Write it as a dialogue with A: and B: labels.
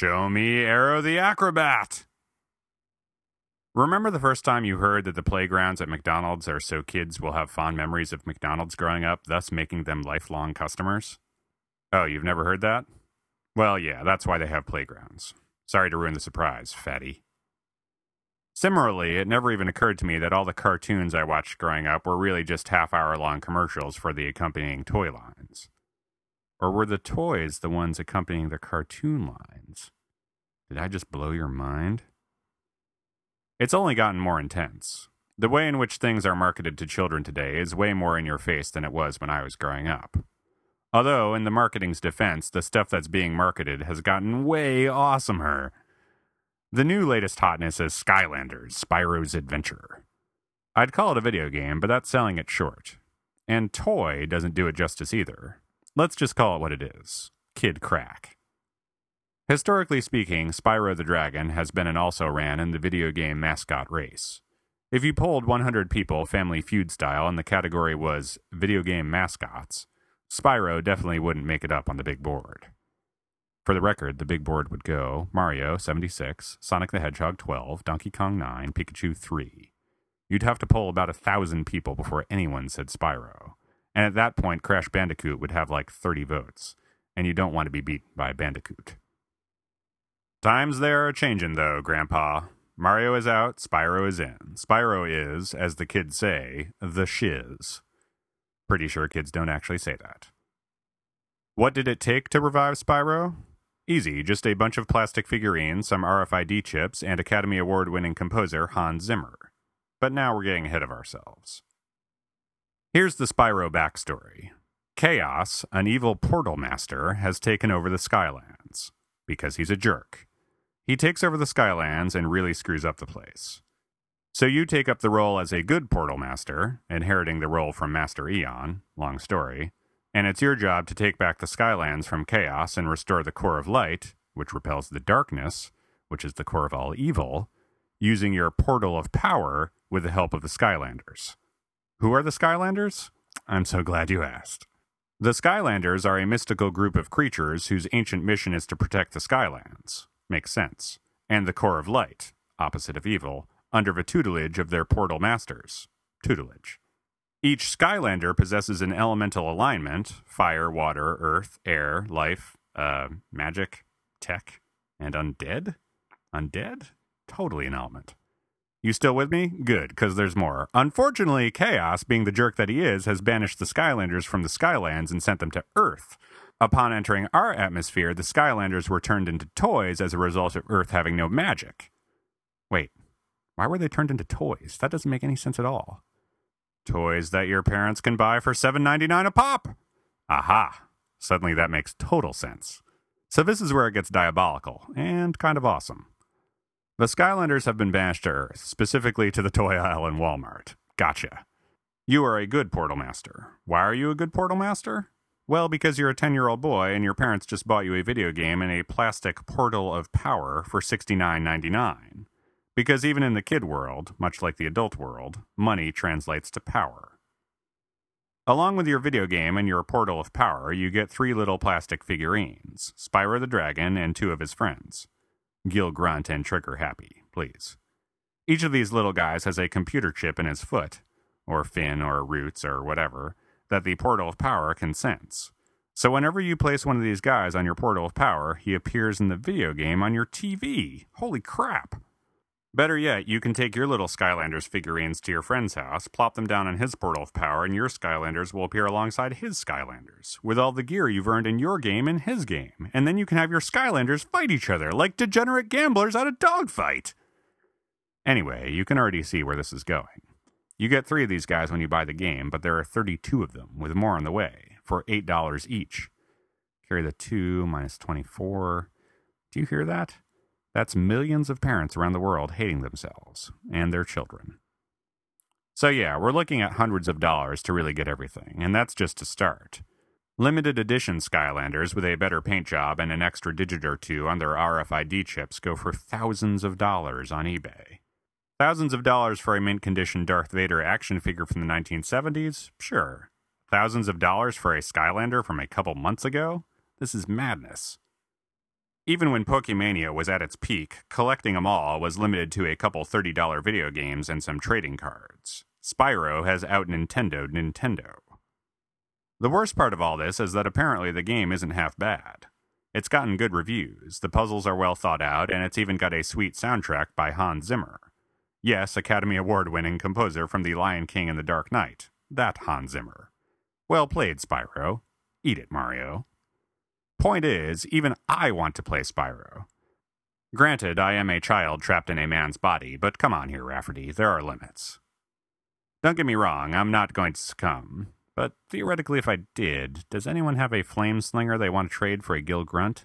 A: Show me Aero the Acro-Bat. Remember the first time you heard that the playgrounds at McDonald's are so kids will have fond memories of McDonald's growing up, thus making them lifelong customers? Oh, you've never heard that? Well, yeah, that's why they have playgrounds. Sorry to ruin the surprise, fatty. Similarly, it never even occurred to me that all the cartoons I watched growing up were really just half hour long commercials for the accompanying toy lines. Or were the toys the ones accompanying the cartoon lines? Did I just blow your mind? It's only gotten more intense. The way in which things are marketed to children today is way more in your face than it was when I was growing up. Although, in the marketing's defense, the stuff that's being marketed has gotten way awesomer. The new latest hotness is Skylanders Spyro's Adventure. I'd call it a video game, but that's selling it short. And Toy doesn't do it justice either. Let's just call it what it is Kid Crack. Historically speaking, Spyro the Dragon has been and also ran in the video game mascot race. If you polled 100 people Family Feud style and the category was video game mascots, Spyro definitely wouldn't make it up on the big board. For the record, the big board would go Mario 76, Sonic the Hedgehog 12, Donkey Kong 9, Pikachu 3. You'd have to poll about a thousand people before anyone said Spyro. And at that point, Crash Bandicoot would have like 30 votes. And you don't want to be beaten by Bandicoot. Times there are changing, though, Grandpa. Mario is out, Spyro is in. Spyro is, as the kids say, the shiz. Pretty sure kids don't actually say that. What did it take to revive Spyro? Easy, just a bunch of plastic figurines, some RFID chips, and Academy Award winning composer Hans Zimmer. But now we're getting ahead of ourselves. Here's the Spyro backstory Kaos, an evil portal master, has taken over the Skylands because he's a jerk. He takes over the Skylands and really screws up the place. So you take up the role as a good portal master, inheriting the role from Master Eon, long story, and it's your job to take back the Skylands from Kaos and restore the core of light, which repels the darkness, which is the core of all evil, using your portal of power with the help of the Skylanders. Who are the Skylanders? I'm so glad you asked. The Skylanders are a mystical group of creatures whose ancient mission is to protect the Skylands. Makes sense. And the core of light, opposite of evil, under the tutelage of their portal masters. Tutelage. Each Skylander possesses an elemental alignment fire, water, earth, air, life, uh, magic, tech, and undead? Undead? Totally an element. You still with me? Good, because there's more. Unfortunately, Kaos, being the jerk that he is, has banished the Skylanders from the Skylands and sent them to Earth. Upon entering our atmosphere, the Skylanders were turned into toys as a result of Earth having no magic. Wait, why were they turned into toys? That doesn't make any sense at all. Toys that your parents can buy for $7.99 a pop. Aha! Suddenly that makes total sense. So this is where it gets diabolical and kind of awesome. The Skylanders have been banished to Earth, specifically to the toy aisle in Walmart. Gotcha. You are a good portal master. Why are you a good portal master? Well, because you're a 10 year old boy and your parents just bought you a video game and a plastic portal of power for $69.99. Because even in the kid world, much like the adult world, money translates to power. Along with your video game and your portal of power, you get three little plastic figurines Spyro the Dragon and two of his friends. Gill Grunt and Trigger Happy, please. Each of these little guys has a computer chip in his foot, or fin, or roots, or whatever, that the portal of power can sense. So whenever you place one of these guys on your portal of power, he appears in the video game on your TV. Holy crap! Better yet, you can take your little Skylanders figurines to your friend's house, plop them down in his portal of power, and your Skylanders will appear alongside his Skylanders, with all the gear you've earned in your game in his game. And then you can have your Skylanders fight each other like degenerate gamblers at a dogfight. Anyway, you can already see where this is going. You get three of these guys when you buy the game, but there are 32 of them, with more on the way, for $8 each. Carry the 2 minus 24. Do you hear that? That's millions of parents around the world hating themselves and their children. So, yeah, we're looking at hundreds of dollars to really get everything, and that's just to start. Limited edition Skylanders with a better paint job and an extra digit or two on their RFID chips go for thousands of dollars on eBay. Thousands of dollars for a mint condition Darth Vader action figure from the 1970s? Sure. Thousands of dollars for a Skylander from a couple months ago? This is madness. Even when Pokemania was at its peak, collecting them all was limited to a couple $30 video games and some trading cards. Spyro has out Nintendoed Nintendo. The worst part of all this is that apparently the game isn't half bad. It's gotten good reviews, the puzzles are well thought out, and it's even got a sweet soundtrack by Hans Zimmer. Yes, Academy Award winning composer from The Lion King and The Dark Knight. That Hans Zimmer. Well played, Spyro. Eat it, Mario. Point is, even I want to play Spyro. Granted, I am a child trapped in a man's body, but come on here, Rafferty, there are limits. Don't get me wrong, I'm not going to succumb. But theoretically, if I did, does anyone have a flame slinger they want to trade for a gill grunt?